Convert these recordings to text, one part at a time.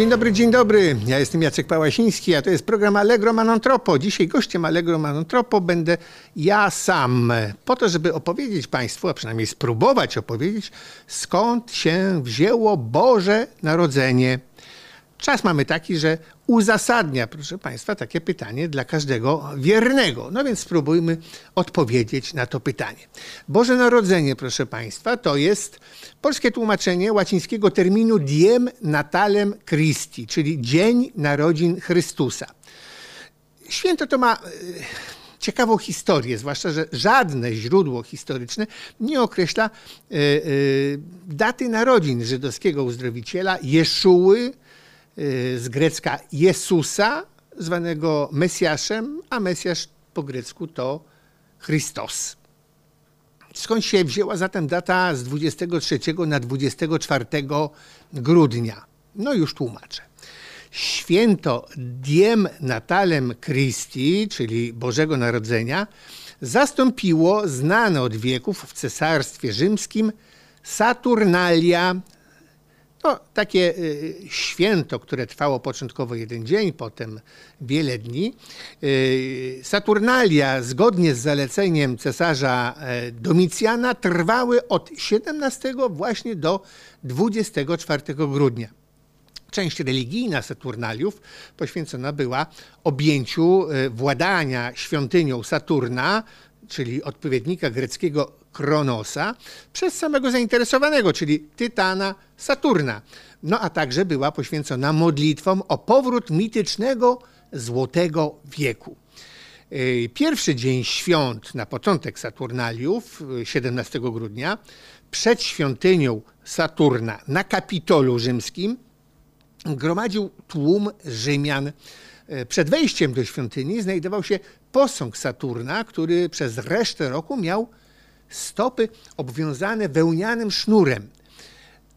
Dzień dobry, dzień dobry. Ja jestem Jacek Pałasiński, a to jest program Allegro Manontropo. Dzisiaj gościem Allegro Manontropo będę ja sam, po to, żeby opowiedzieć Państwu, a przynajmniej spróbować opowiedzieć, skąd się wzięło Boże Narodzenie. Czas mamy taki, że uzasadnia, proszę Państwa, takie pytanie dla każdego wiernego. No więc spróbujmy odpowiedzieć na to pytanie. Boże Narodzenie, proszę Państwa, to jest polskie tłumaczenie łacińskiego terminu Diem Natalem Christi, czyli Dzień Narodzin Chrystusa. Święto to ma e, ciekawą historię, zwłaszcza, że żadne źródło historyczne nie określa e, e, daty narodzin żydowskiego uzdrowiciela Jeszuły, z grecka Jezusa, zwanego Mesjaszem, a Mesjasz po grecku to Chrystus. Skąd się wzięła zatem data z 23 na 24 grudnia? No już tłumaczę. Święto Diem Natalem Christi, czyli Bożego Narodzenia, zastąpiło znane od wieków w Cesarstwie Rzymskim Saturnalia no, takie y, święto, które trwało początkowo jeden dzień, potem wiele dni. Y, Saturnalia, zgodnie z zaleceniem cesarza e, Domicjana, trwały od 17 właśnie do 24 grudnia. Część religijna Saturnaliów poświęcona była objęciu e, władania świątynią Saturna, czyli odpowiednika greckiego Kronosa, przez samego zainteresowanego, czyli Tytana Saturna. No a także była poświęcona modlitwom o powrót mitycznego Złotego Wieku. Pierwszy dzień świąt na początek Saturnaliów, 17 yy, grudnia, przed świątynią Saturna na Kapitolu Rzymskim gromadził tłum Rzymian. Yy, przed wejściem do świątyni znajdował się posąg Saturna, który przez resztę roku miał stopy obwiązane wełnianym sznurem.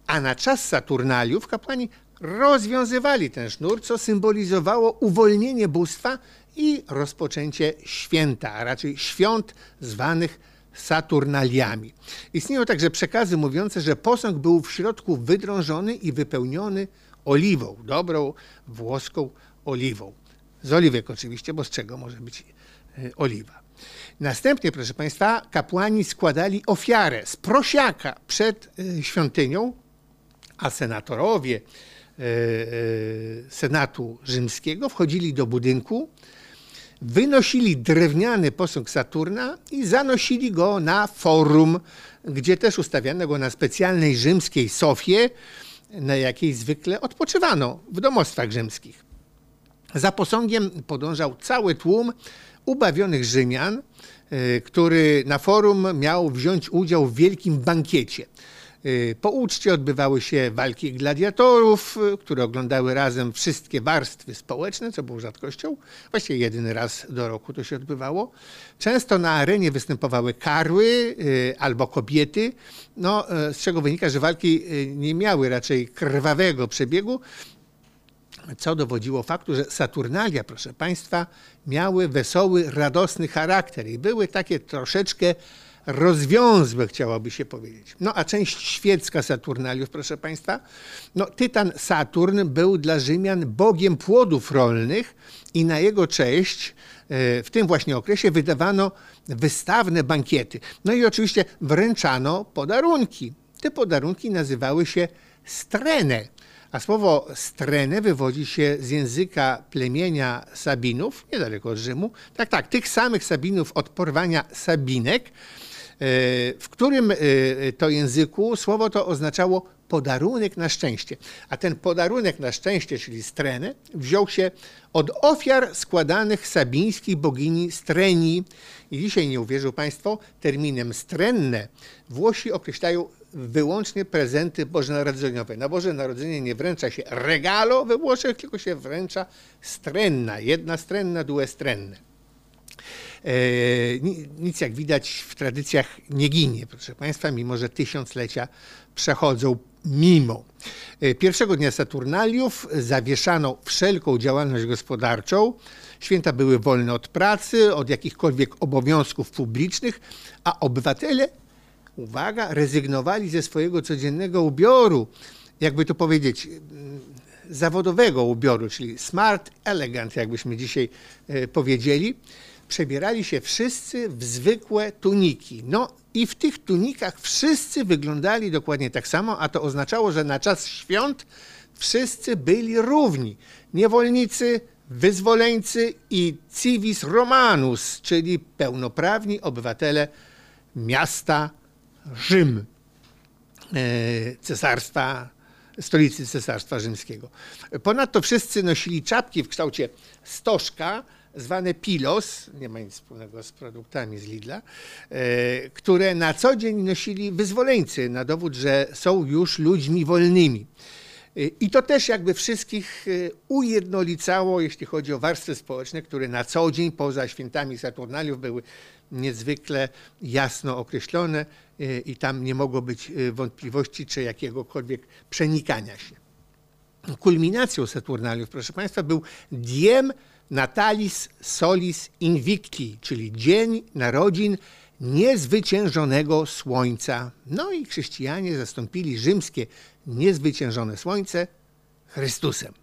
A na czas Saturnaliów kapłani rozwiązywali ten sznur, co symbolizowało uwolnienie bóstwa i rozpoczęcie święta, a raczej świąt zwanych Saturnaliami. Istnieją także przekazy mówiące, że posąg był w środku wydrążony i wypełniony oliwą, dobrą włoską oliwą. Z oliwek oczywiście, bo z czego może być e, oliwa. Następnie, proszę Państwa, kapłani składali ofiarę z prosiaka przed e, świątynią, a senatorowie e, e, Senatu Rzymskiego wchodzili do budynku, wynosili drewniany posąg Saturna i zanosili go na forum, gdzie też ustawiano go na specjalnej rzymskiej sofie, na jakiej zwykle odpoczywano w domostwach rzymskich. Za posągiem podążał cały tłum ubawionych Rzymian, e, który na forum miał wziąć udział w wielkim bankiecie. E, po uczcie odbywały się walki gladiatorów, e, które oglądały razem wszystkie warstwy społeczne, co było rzadkością. Właściwie jedyny raz do roku to się odbywało. Często na arenie występowały karły albo kobiety, no, z czego wynika, że walki nie miały raczej krwawego przebiegu, co dowodziło faktu, że Saturnalia, proszę Państwa, miały wesoły, radosny charakter i były takie troszeczkę rozwiązłe, chciałoby się powiedzieć. No a część świecka Saturnaliów, proszę Państwa, no Tytan Saturn był dla Rzymian bogiem płodów rolnych i na jego cześć e, w tym właśnie okresie wydawano wystawne bankiety. No i oczywiście wręczano podarunki. Te podarunki nazywały się strene. A słowo strene wywodzi się z języka plemienia Sabinów, niedaleko od Rzymu. Tak, tak, tych samych Sabinów od porwania Sabinek, e, w którym e, to języku słowo to oznaczało podarunek na szczęście. A ten podarunek na szczęście, czyli strenę, wziął się od ofiar składanych sabińskiej bogini Streni. I dzisiaj, nie uwierzył Państwo, terminem strenne Włosi określają wyłącznie prezenty bożonarodzeniowe. Na Boże Narodzenie nie wręcza się regalo we Włoszech, tylko się wręcza strenna, jedna strenna, due strenne. E, nic jak widać w tradycjach nie ginie, proszę Państwa, mimo że tysiąclecia przechodzą mimo. E, pierwszego dnia Saturnaliów zawieszano wszelką działalność gospodarczą. Święta były wolne od pracy, od jakichkolwiek obowiązków publicznych, a obywatele uwaga, rezygnowali ze swojego codziennego ubioru, jakby to powiedzieć, zawodowego ubioru, czyli smart elegant, jakbyśmy dzisiaj e, powiedzieli, przebierali się wszyscy w zwykłe tuniki. No i w tych tunikach wszyscy wyglądali dokładnie tak samo, a to oznaczało, że na czas świąt wszyscy byli równi. Niewolnicy, wyzwoleńcy i civis romanus, czyli pełnoprawni obywatele miasta Rzym, e, cesarstwa, stolicy Cesarstwa Rzymskiego. Ponadto wszyscy nosili czapki w kształcie stożka, zwane pilos, nie ma nic wspólnego z produktami z Lidla, e, które na co dzień nosili wyzwoleńcy na dowód, że są już ludźmi wolnymi. I to też jakby wszystkich e, ujednolicało, jeśli chodzi o warstwy społeczne, które na co dzień poza świętami Saturnaliów były niezwykle jasno określone e, i tam nie mogło być e, wątpliwości czy jakiegokolwiek przenikania się. Kulminacją Saturnaliów, proszę Państwa, był Diem Natalis Solis Invicti, czyli Dzień Narodzin niezwyciężonego słońca. No i chrześcijanie zastąpili rzymskie niezwyciężone słońce Chrystusem.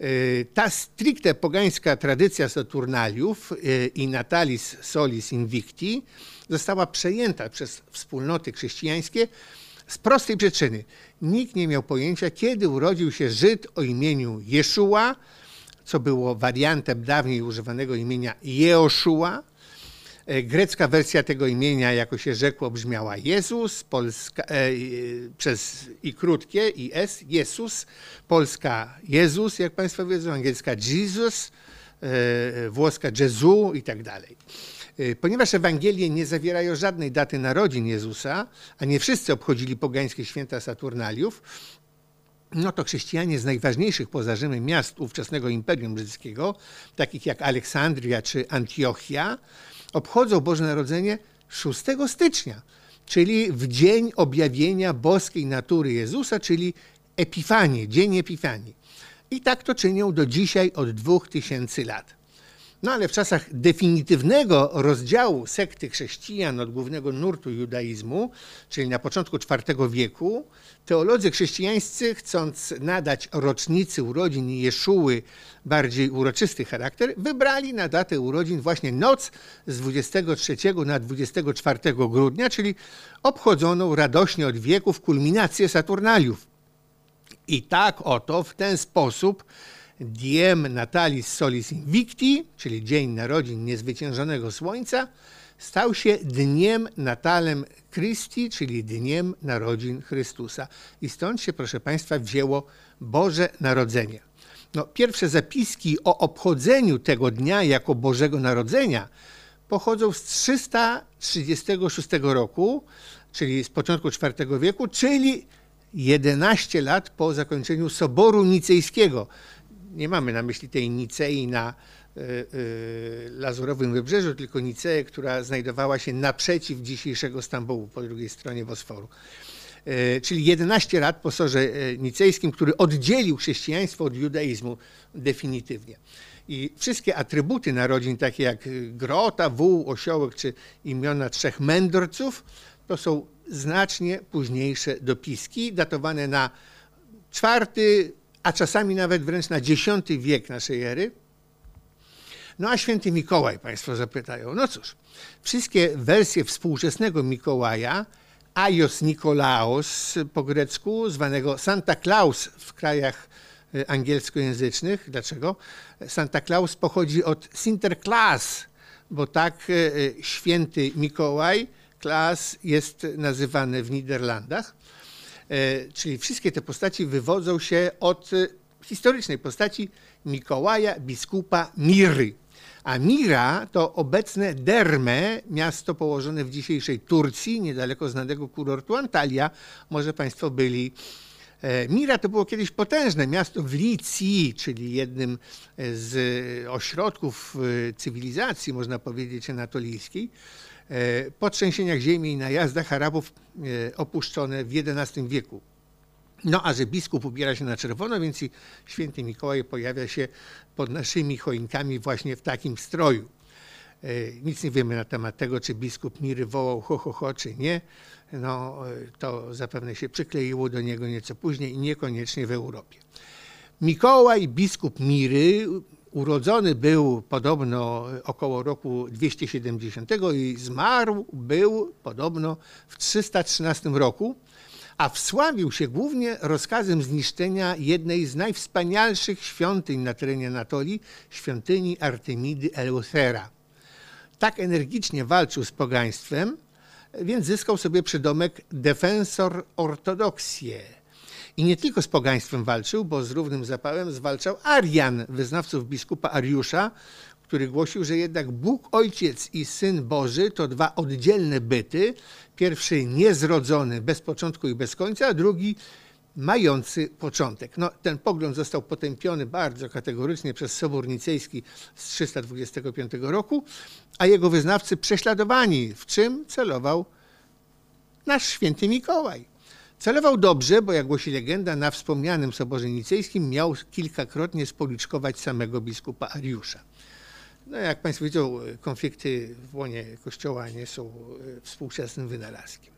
Y, ta stricte pogańska tradycja Saturnaliów y, i Natalis Solis Invicti została przejęta przez wspólnoty chrześcijańskie z prostej przyczyny. Nikt nie miał pojęcia, kiedy urodził się Żyd o imieniu Jeszua, co było wariantem dawniej używanego imienia Jeoszua, E, grecka wersja tego imienia, jako się rzekło, brzmiała Jezus, polska, e, e, przez i krótkie, i S, Jezus, polska Jezus, jak Państwo wiedzą, angielska Jesus, e, włoska Jezu i tak dalej. E, ponieważ Ewangelie nie zawierają żadnej daty narodzin Jezusa, a nie wszyscy obchodzili pogańskie święta Saturnaliów, no to chrześcijanie z najważniejszych poza Rzymem miast ówczesnego Imperium Rzymskiego, takich jak Aleksandria czy Antiochia, obchodzą Boże Narodzenie 6 stycznia, czyli w dzień objawienia boskiej natury Jezusa, czyli Epifanii, dzień Epifanii. I tak to czynią do dzisiaj od 2000 lat. No ale w czasach definitywnego rozdziału sekty chrześcijan od głównego nurtu judaizmu, czyli na początku IV wieku, teolodzy chrześcijańscy, chcąc nadać rocznicy urodzin Jeszuły bardziej uroczysty charakter, wybrali na datę urodzin właśnie noc z 23 na 24 grudnia, czyli obchodzoną radośnie od wieków kulminację Saturnaliów. I tak oto w ten sposób Diem Natalis Solis Invicti, czyli Dzień Narodzin Niezwyciężonego Słońca, stał się dniem natalem Christi, czyli dniem narodzin Chrystusa. I stąd się, proszę Państwa, wzięło Boże Narodzenie. No, pierwsze zapiski o obchodzeniu tego dnia jako Bożego Narodzenia pochodzą z 336 roku, czyli z początku IV wieku, czyli 11 lat po zakończeniu Soboru Nicejskiego, nie mamy na myśli tej Nicei na y, y, Lazurowym Wybrzeżu, tylko Niceę, która znajdowała się naprzeciw dzisiejszego Stambułu, po drugiej stronie Bosforu. Y, czyli 11 lat po Sorze Nicejskim, który oddzielił chrześcijaństwo od judaizmu definitywnie. I wszystkie atrybuty narodzin, takie jak grota, wół, osiołek czy imiona trzech mędrców, to są znacznie późniejsze dopiski, datowane na czwarty, a czasami nawet wręcz na X wiek naszej ery. No a święty Mikołaj, Państwo zapytają. No cóż, wszystkie wersje współczesnego Mikołaja, Aios Nikolaos po grecku, zwanego Santa Claus w krajach e, angielskojęzycznych. Dlaczego? Santa Claus pochodzi od Sinterklaas, bo tak e, e, święty Mikołaj, Klaas jest nazywany w Niderlandach. E, czyli wszystkie te postaci wywodzą się od e, historycznej postaci Mikołaja biskupa Miry. A Mira to obecne Derme, miasto położone w dzisiejszej Turcji, niedaleko znanego kurortu Antalya. Może Państwo byli. E, Mira to było kiedyś potężne miasto w Licji, czyli jednym z ośrodków cywilizacji, można powiedzieć, anatolijskiej. E, po trzęsieniach ziemi i najazdach Arabów e, opuszczone w XI wieku. No a że biskup ubiera się na czerwono, więc i święty Mikołaj pojawia się pod naszymi choinkami właśnie w takim stroju. E, nic nie wiemy na temat tego, czy biskup Miry wołał ho, ho, ho, czy nie. No, to zapewne się przykleiło do niego nieco później i niekoniecznie w Europie. Mikołaj, biskup Miry, urodzony był podobno około roku 270 i zmarł był podobno w 313 roku, a wsławił się głównie rozkazem zniszczenia jednej z najwspanialszych świątyń na terenie Anatolii, świątyni Artemidy Eleuthera. Tak energicznie walczył z pogaństwem, więc zyskał sobie przydomek defensor ortodoksie. I nie tylko z pogaństwem walczył, bo z równym zapałem zwalczał Arian, wyznawców biskupa Ariusza, który głosił, że jednak Bóg Ojciec i Syn Boży to dwa oddzielne byty. Pierwszy niezrodzony, bez początku i bez końca, a drugi mający początek. No, ten pogląd został potępiony bardzo kategorycznie przez Sobór Nicejski z 325 roku, a jego wyznawcy prześladowani, w czym celował nasz święty Mikołaj. Celował dobrze, bo jak głosi legenda, na wspomnianym Soborze Nicejskim miał kilkakrotnie spoliczkować samego biskupa Ariusza. No, jak Państwo widzą, konflikty w łonie Kościoła nie są e, współczesnym wynalazkiem.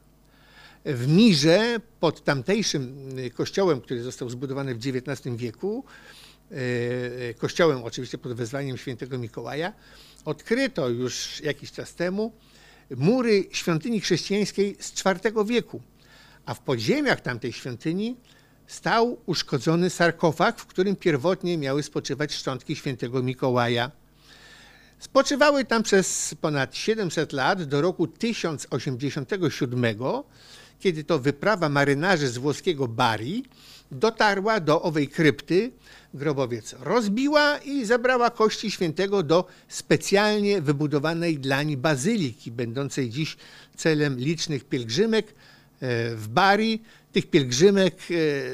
W Mirze, pod tamtejszym e, kościołem, który został zbudowany w XIX wieku, e, kościołem oczywiście pod wezwaniem świętego Mikołaja, odkryto już jakiś czas temu mury świątyni chrześcijańskiej z IV wieku, a w podziemiach tamtej świątyni stał uszkodzony sarkofag, w którym pierwotnie miały spoczywać szczątki świętego Mikołaja. Spoczywały tam przez ponad 700 lat do roku 1087, kiedy to wyprawa marynarzy z włoskiego Bari dotarła do owej krypty, grobowiec rozbiła i zabrała kości świętego do specjalnie wybudowanej dlań bazyliki, będącej dziś celem licznych pielgrzymek w Bari, tych pielgrzymek e,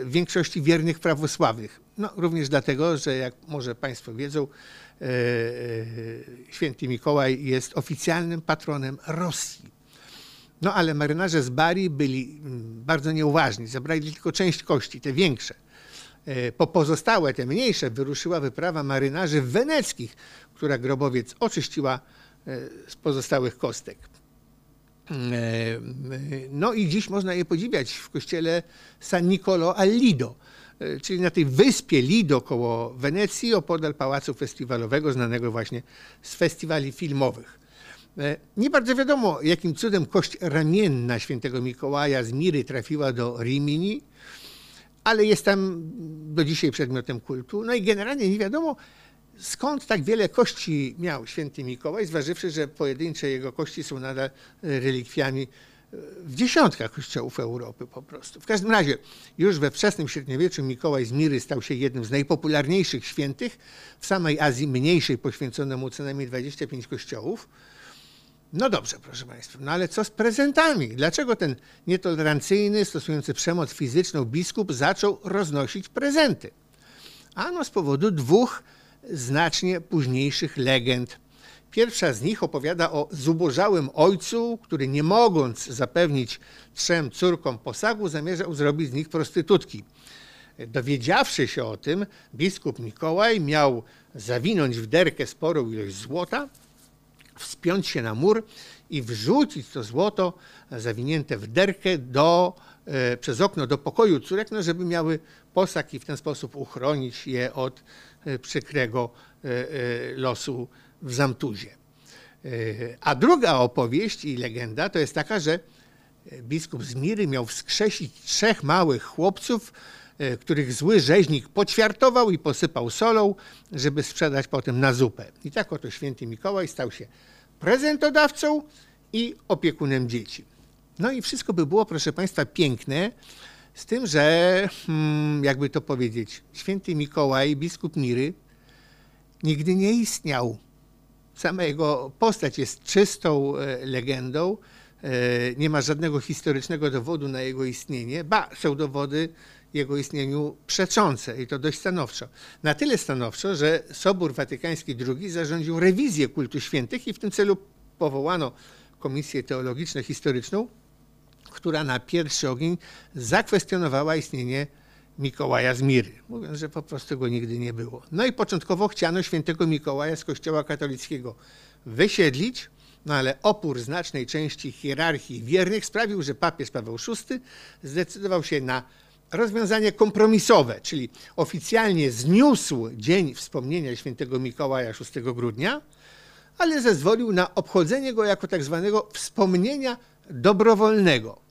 w większości wiernych prawosławnych. No, również dlatego, że jak może Państwo wiedzą, e, święty Mikołaj jest oficjalnym patronem Rosji. No ale marynarze z Bari byli mm, bardzo nieuważni, zabrali tylko część kości, te większe. E, po pozostałe, te mniejsze, wyruszyła wyprawa marynarzy weneckich, która grobowiec oczyściła e, z pozostałych kostek. E, no i dziś można je podziwiać w kościele San Nicolo al Lido, czyli na tej wyspie Lido koło Wenecji, opodal pałacu festiwalowego, znanego właśnie z festiwali filmowych. Nie bardzo wiadomo, jakim cudem kość ramienna świętego Mikołaja z Miry trafiła do Rimini, ale jest tam do dzisiaj przedmiotem kultu. No i generalnie nie wiadomo, skąd tak wiele kości miał święty Mikołaj, zważywszy, że pojedyncze jego kości są nadal relikwiami e, w dziesiątkach kościołów Europy po prostu. W każdym razie, już we wczesnym średniowieczu Mikołaj z Miry stał się jednym z najpopularniejszych świętych. W samej Azji mniejszej poświęcono mu co najmniej 25 kościołów. No dobrze, proszę Państwa, no ale co z prezentami? Dlaczego ten nietolerancyjny, stosujący przemoc fizyczną biskup zaczął roznosić prezenty? Ano z powodu dwóch znacznie późniejszych legend. Pierwsza z nich opowiada o zubożałym ojcu, który nie mogąc zapewnić trzem córkom posagu, zamierzał zrobić z nich prostytutki. Dowiedziawszy się o tym, biskup Mikołaj miał zawinąć w derkę sporą ilość złota, wspiąć się na mur i wrzucić to złoto zawinięte w derkę do, e, przez okno do pokoju córek, no żeby miały posag i w ten sposób uchronić je od przykrego e, losu w Zamtuzie. A druga opowieść i legenda to jest taka, że biskup z Miry miał wskrzesić trzech małych chłopców, których zły rzeźnik poćwiartował i posypał solą, żeby sprzedać potem na zupę. I tak oto święty Mikołaj stał się prezentodawcą i opiekunem dzieci. No i wszystko by było, proszę Państwa, piękne, z tym, że, hmm, jakby to powiedzieć, święty Mikołaj, biskup Miry, nigdy nie istniał. Sama jego postać jest czystą e, legendą, e, nie ma żadnego historycznego dowodu na jego istnienie, ba, są dowody jego istnieniu przeczące i to dość stanowczo. Na tyle stanowczo, że Sobór Watykański II zarządził rewizję kultu świętych i w tym celu powołano Komisję Teologiczno-Historyczną, która na pierwszy ogień zakwestionowała istnienie Mikołaja z Miry, mówiąc, że po prostu go nigdy nie było. No i początkowo chciano świętego Mikołaja z kościoła katolickiego wysiedlić, no ale opór znacznej części hierarchii wiernych sprawił, że papież Paweł VI zdecydował się na rozwiązanie kompromisowe, czyli oficjalnie zniósł dzień wspomnienia świętego Mikołaja 6 grudnia, ale zezwolił na obchodzenie go jako tak zwanego wspomnienia dobrowolnego.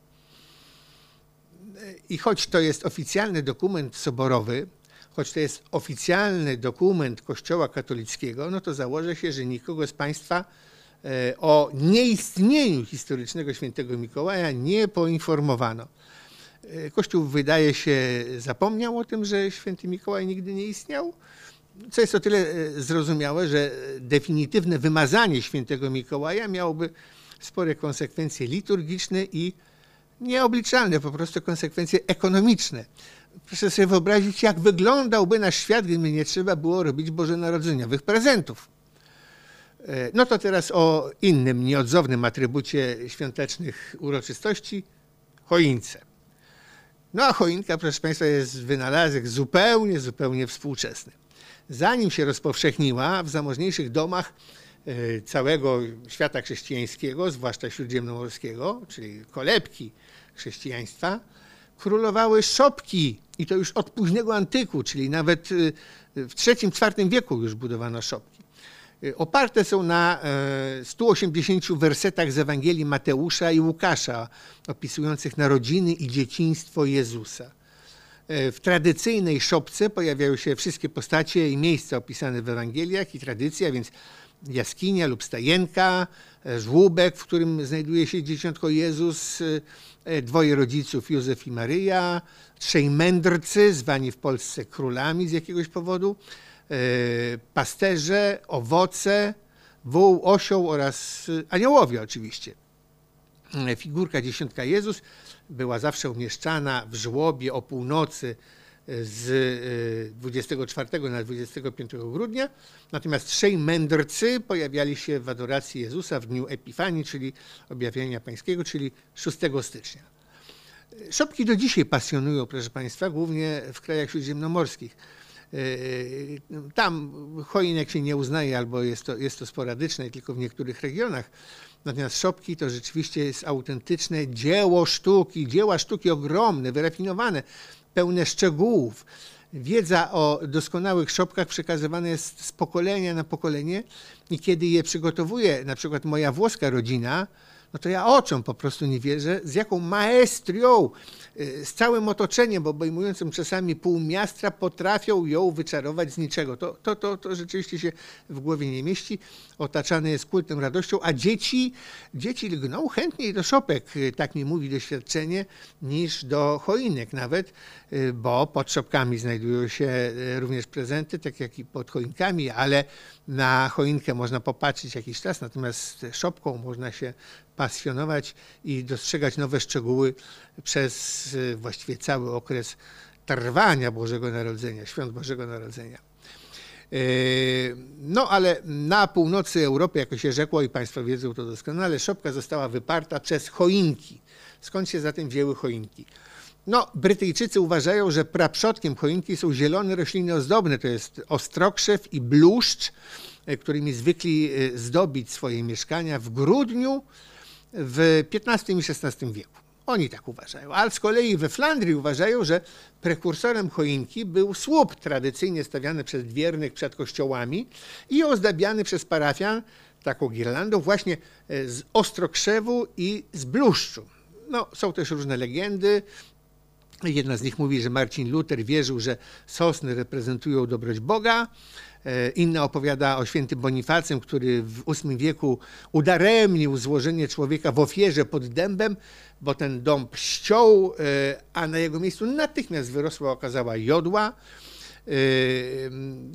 I choć to jest oficjalny dokument soborowy, choć to jest oficjalny dokument Kościoła katolickiego, no to założę się, że nikogo z Państwa e, o nieistnieniu historycznego świętego Mikołaja nie poinformowano. E, Kościół wydaje się zapomniał o tym, że święty Mikołaj nigdy nie istniał, co jest o tyle e, zrozumiałe, że definitywne wymazanie świętego Mikołaja miałoby spore konsekwencje liturgiczne i nieobliczalne po prostu konsekwencje ekonomiczne. Proszę sobie wyobrazić, jak wyglądałby nasz świat, gdyby nie trzeba było robić bożonarodzeniowych prezentów. E, no to teraz o innym, nieodzownym atrybucie świątecznych uroczystości choince. No a choinka, proszę Państwa, jest wynalazek zupełnie, zupełnie współczesny. Zanim się rozpowszechniła w zamożniejszych domach e, całego świata chrześcijańskiego, zwłaszcza śródziemnomorskiego, czyli kolebki chrześcijaństwa, królowały szopki i to już od późnego antyku, czyli nawet y, w III-IV wieku już budowano szopki. Y, oparte są na 180 e, wersetach z Ewangelii Mateusza i Łukasza, opisujących narodziny i dzieciństwo Jezusa. E, w tradycyjnej szopce pojawiają się wszystkie postacie i miejsca opisane w Ewangeliach i tradycja, więc jaskinia lub stajenka, e, żłóbek, w którym znajduje się dzieciątko Jezus, e, dwoje rodziców, Józef i Maryja, trzej mędrcy, zwani w Polsce królami z jakiegoś powodu, e, pasterze, owoce, wół, osioł oraz aniołowie oczywiście. Figurka dziesiątka Jezus była zawsze umieszczana w żłobie o północy z 24 y, na 25 grudnia. Natomiast trzej mędrcy pojawiali się w adoracji Jezusa w dniu Epifanii, czyli objawienia pańskiego, czyli 6 stycznia. Szopki do dzisiaj pasjonują, proszę Państwa, głównie w krajach śródziemnomorskich. Y, y, tam choinek się nie uznaje albo jest to, jest to sporadyczne tylko w niektórych regionach. Natomiast szopki to rzeczywiście jest autentyczne dzieło sztuki, dzieła sztuki ogromne, wyrafinowane pełne szczegółów. Wiedza o doskonałych szopkach przekazywana jest z pokolenia na pokolenie i kiedy je przygotowuje na przykład moja włoska rodzina, no to ja oczom po prostu nie wierzę, z jaką maestrią, y, z całym otoczeniem obejmującym czasami pół miasta potrafią ją wyczarować z niczego. To, to, to, to rzeczywiście się w głowie nie mieści. Otaczany jest kultem radością, a dzieci, dzieci lgną chętniej do szopek, y, tak mi mówi doświadczenie, niż do choinek nawet, y, bo pod szopkami znajdują się również prezenty, tak jak i pod choinkami, ale na choinkę można popatrzeć jakiś czas, natomiast szopką można się pasjonować i dostrzegać nowe szczegóły przez y, właściwie cały okres trwania Bożego Narodzenia, świąt Bożego Narodzenia. Y, no ale na północy Europy, jako się rzekło i Państwo wiedzą to doskonale, szopka została wyparta przez choinki. Skąd się zatem wzięły choinki? No, Brytyjczycy uważają, że praprzodkiem choinki są zielone rośliny ozdobne, to jest ostrokrzew i bluszcz, y, którymi zwykli zdobić swoje mieszkania w grudniu w XV i XVI wieku. Oni tak uważają. Ale z kolei we Flandrii uważają, że prekursorem choinki był słup tradycyjnie stawiany przez wiernych przed kościołami i ozdabiany przez parafian taką girlandą właśnie e, z ostrokrzewu i z bluszczu. No, są też różne legendy. Jedna z nich mówi, że Marcin Luther wierzył, że sosny reprezentują dobroć Boga. E, inna opowiada o świętym Bonifacym, który w VIII wieku udaremnił złożenie człowieka w ofierze pod dębem, bo ten dąb ściął, e, a na jego miejscu natychmiast wyrosła okazała jodła. E,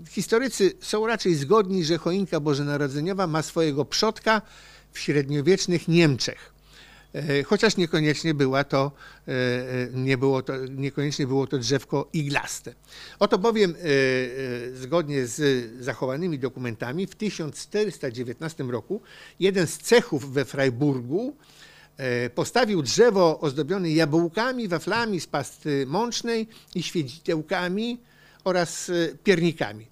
historycy są raczej zgodni, że choinka bożonarodzeniowa ma swojego przodka w średniowiecznych Niemczech. E, chociaż niekoniecznie, była to, e, e, nie było to, niekoniecznie było to drzewko iglaste. Oto bowiem zgodnie z zachowanymi dokumentami w 1419 roku jeden z cechów we Freiburgu postawił drzewo ozdobione jabłkami, waflami z pasty mącznej i świecidełkami oraz piernikami.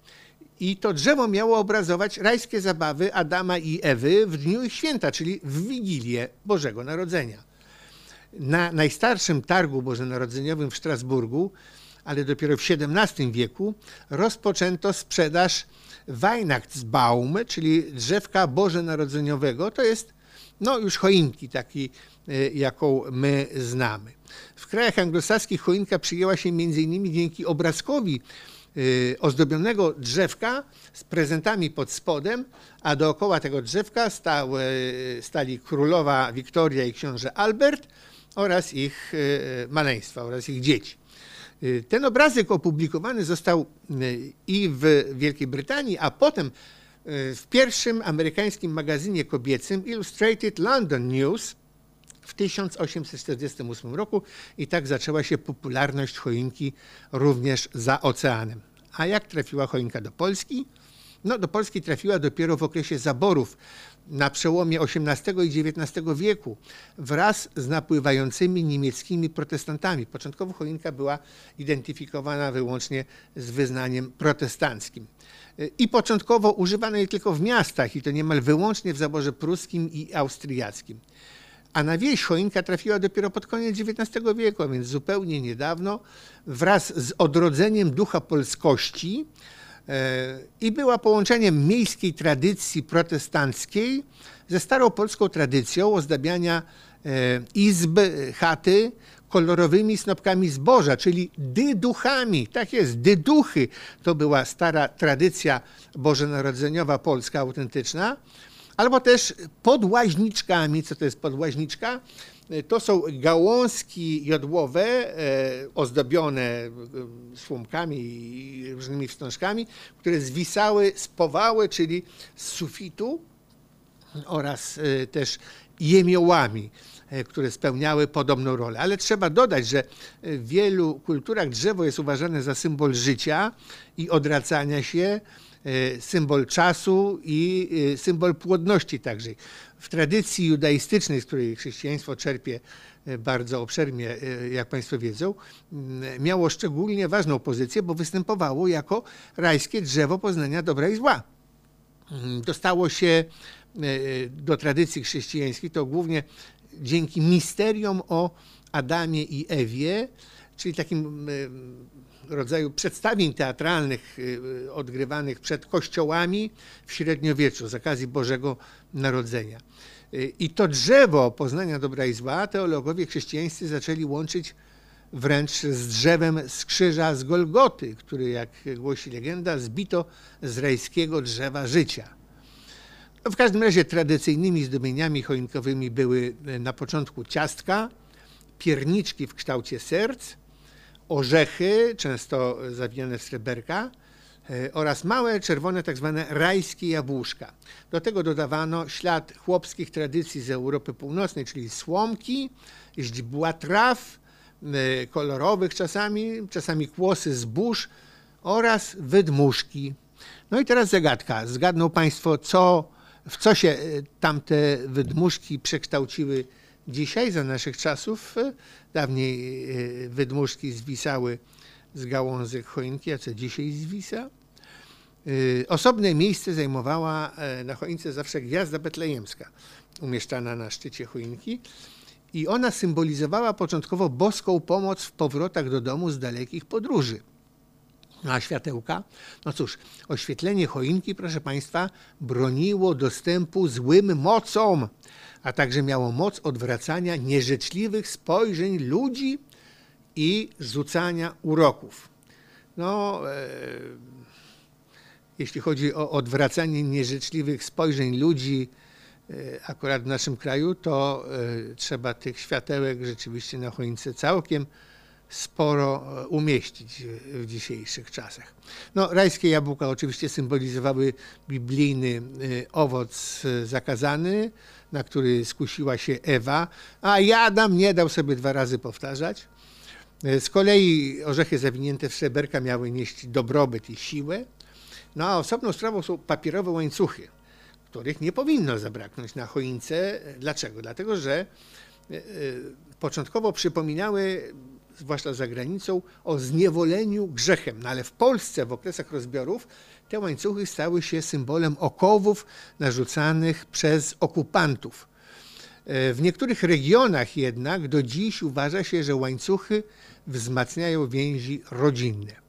I to drzewo miało obrazować rajskie zabawy Adama i Ewy w dniu ich święta, czyli w Wigilię Bożego Narodzenia. na najstarszym targu bożonarodzeniowym w Strasburgu, ale dopiero w XVII wieku, rozpoczęto sprzedaż Weihnachtsbaum, czyli drzewka bożonarodzeniowego. To jest no, już choinki takiej, y, jaką my znamy. W krajach anglosaskich choinka przyjęła się m.in. dzięki obrazkowi ozdobionego drzewka z prezentami pod spodem, a dookoła tego drzewka stały, stali królowa Wiktoria i książę Albert oraz ich y, maleństwa oraz ich dzieci. Ten obrazek opublikowany został i w Wielkiej Brytanii, a potem w pierwszym amerykańskim magazynie kobiecym Illustrated London News w 1848 roku i tak zaczęła się popularność choinki również za oceanem. A jak trafiła choinka do Polski? No, do Polski trafiła dopiero w okresie zaborów na przełomie XVIII i XIX wieku wraz z napływającymi niemieckimi protestantami. Początkowo choinka była identyfikowana wyłącznie z wyznaniem protestanckim. I początkowo używano jej tylko w miastach i to niemal wyłącznie w zaborze pruskim i austriackim. A na wieś choinka trafiła dopiero pod koniec XIX wieku, a więc zupełnie niedawno, wraz z odrodzeniem ducha polskości e, i była połączeniem miejskiej tradycji protestanckiej ze starą polską tradycją ozdabiania e, izb, chaty kolorowymi snopkami zboża, czyli dyduchami. Tak jest, dyduchy. To była stara tradycja bożonarodzeniowa polska autentyczna albo też podłaźniczkami. Co to jest podłaźniczka? To są gałązki jodłowe e, ozdobione e, słomkami i różnymi wstążkami, które zwisały z powały, czyli z sufitu oraz e, też jemiołami które spełniały podobną rolę. Ale trzeba dodać, że w wielu kulturach drzewo jest uważane za symbol życia i odracania się, symbol czasu i e, symbol płodności także. W tradycji judaistycznej, z której chrześcijaństwo czerpie e, bardzo obszernie, jak Państwo wiedzą, miało szczególnie ważną pozycję, bo występowało jako rajskie drzewo poznania dobra i zła. Dostało się do tradycji chrześcijańskiej to głównie dzięki misteriom o Adamie i Ewie, czyli takim rodzaju przedstawień teatralnych y, odgrywanych przed kościołami w średniowieczu z okazji Bożego Narodzenia. Y, I to drzewo poznania dobra i zła teologowie chrześcijańscy zaczęli łączyć wręcz z drzewem z krzyża z Golgoty, który, jak głosi legenda, zbito z rejskiego drzewa życia. No w każdym razie tradycyjnymi zdobieniami choinkowymi były y, na początku ciastka, pierniczki w kształcie serc, orzechy, często zawijane w sreberka, e, oraz małe czerwone tak zwane rajskie jabłuszka. Do tego dodawano ślad chłopskich tradycji z Europy Północnej, czyli słomki, źdźbła traw, e, kolorowych czasami, czasami kłosy zbóż oraz wydmuszki. No i teraz zagadka. Zgadną Państwo, co, w co się e, tamte wydmuszki przekształciły Dzisiaj, za naszych czasów, e, dawniej e, wydmuszki zwisały z gałązek choinki, a co dzisiaj zwisa? E, osobne miejsce zajmowała na choince zawsze gwiazda betlejemska, umieszczana na szczycie choinki. I ona symbolizowała początkowo boską pomoc w powrotach do domu z dalekich podróży. A światełka? No cóż, oświetlenie choinki, proszę Państwa, broniło dostępu złym mocom, a także miało moc odwracania nieżyczliwych spojrzeń ludzi i rzucania uroków. No, e, jeśli chodzi o odwracanie nieżyczliwych spojrzeń ludzi, e, akurat w naszym kraju, to e, trzeba tych światełek rzeczywiście na choince całkiem sporo e, umieścić w dzisiejszych czasach. No, rajskie jabłka oczywiście symbolizowały biblijny e, owoc e, zakazany, na który skusiła się Ewa, a Jadam nie dał sobie dwa razy powtarzać. Z kolei orzechy zawinięte w sreberka miały nieść dobrobyt i siłę. No a osobną sprawą są papierowe łańcuchy, których nie powinno zabraknąć na choince. Dlaczego? Dlatego, że początkowo przypominały zwłaszcza za granicą, o zniewoleniu grzechem. No ale w Polsce w okresach rozbiorów te łańcuchy stały się symbolem okowów narzucanych przez okupantów. E, W niektórych regionach jednak do dziś uważa się, że łańcuchy wzmacniają więzi rodzinne.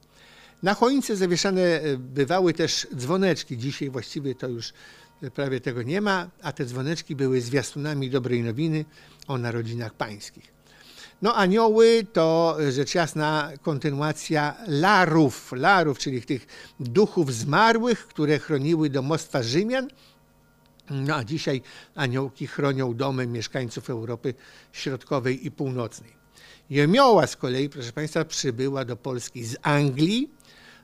Na choince zawieszane e, bywały też dzwoneczki. Dzisiaj właściwie to już e, prawie tego nie ma, a te dzwoneczki były zwiastunami dobrej nowiny o narodzinach pańskich. No anioły to e, rzecz jasna kontynuacja larów, larów, czyli tych duchów zmarłych, które chroniły domostwa Rzymian. No a dzisiaj aniołki chronią domy mieszkańców Europy Środkowej i Północnej. Jemioła z kolei, proszę Państwa, przybyła do Polski z Anglii.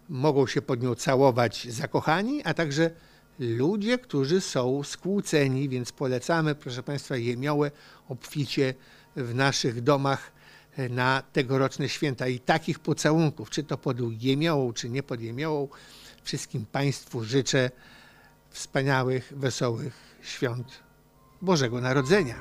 Mogą się pod nią całować zakochani, a także ludzie, którzy są skłóceni, więc polecamy, proszę Państwa, jemiołę obficie w naszych domach na tegoroczne święta. I takich pocałunków, czy to pod jemiołą, czy nie pod jemiołą, wszystkim Państwu życzę wspaniałych, wesołych świąt Bożego Narodzenia.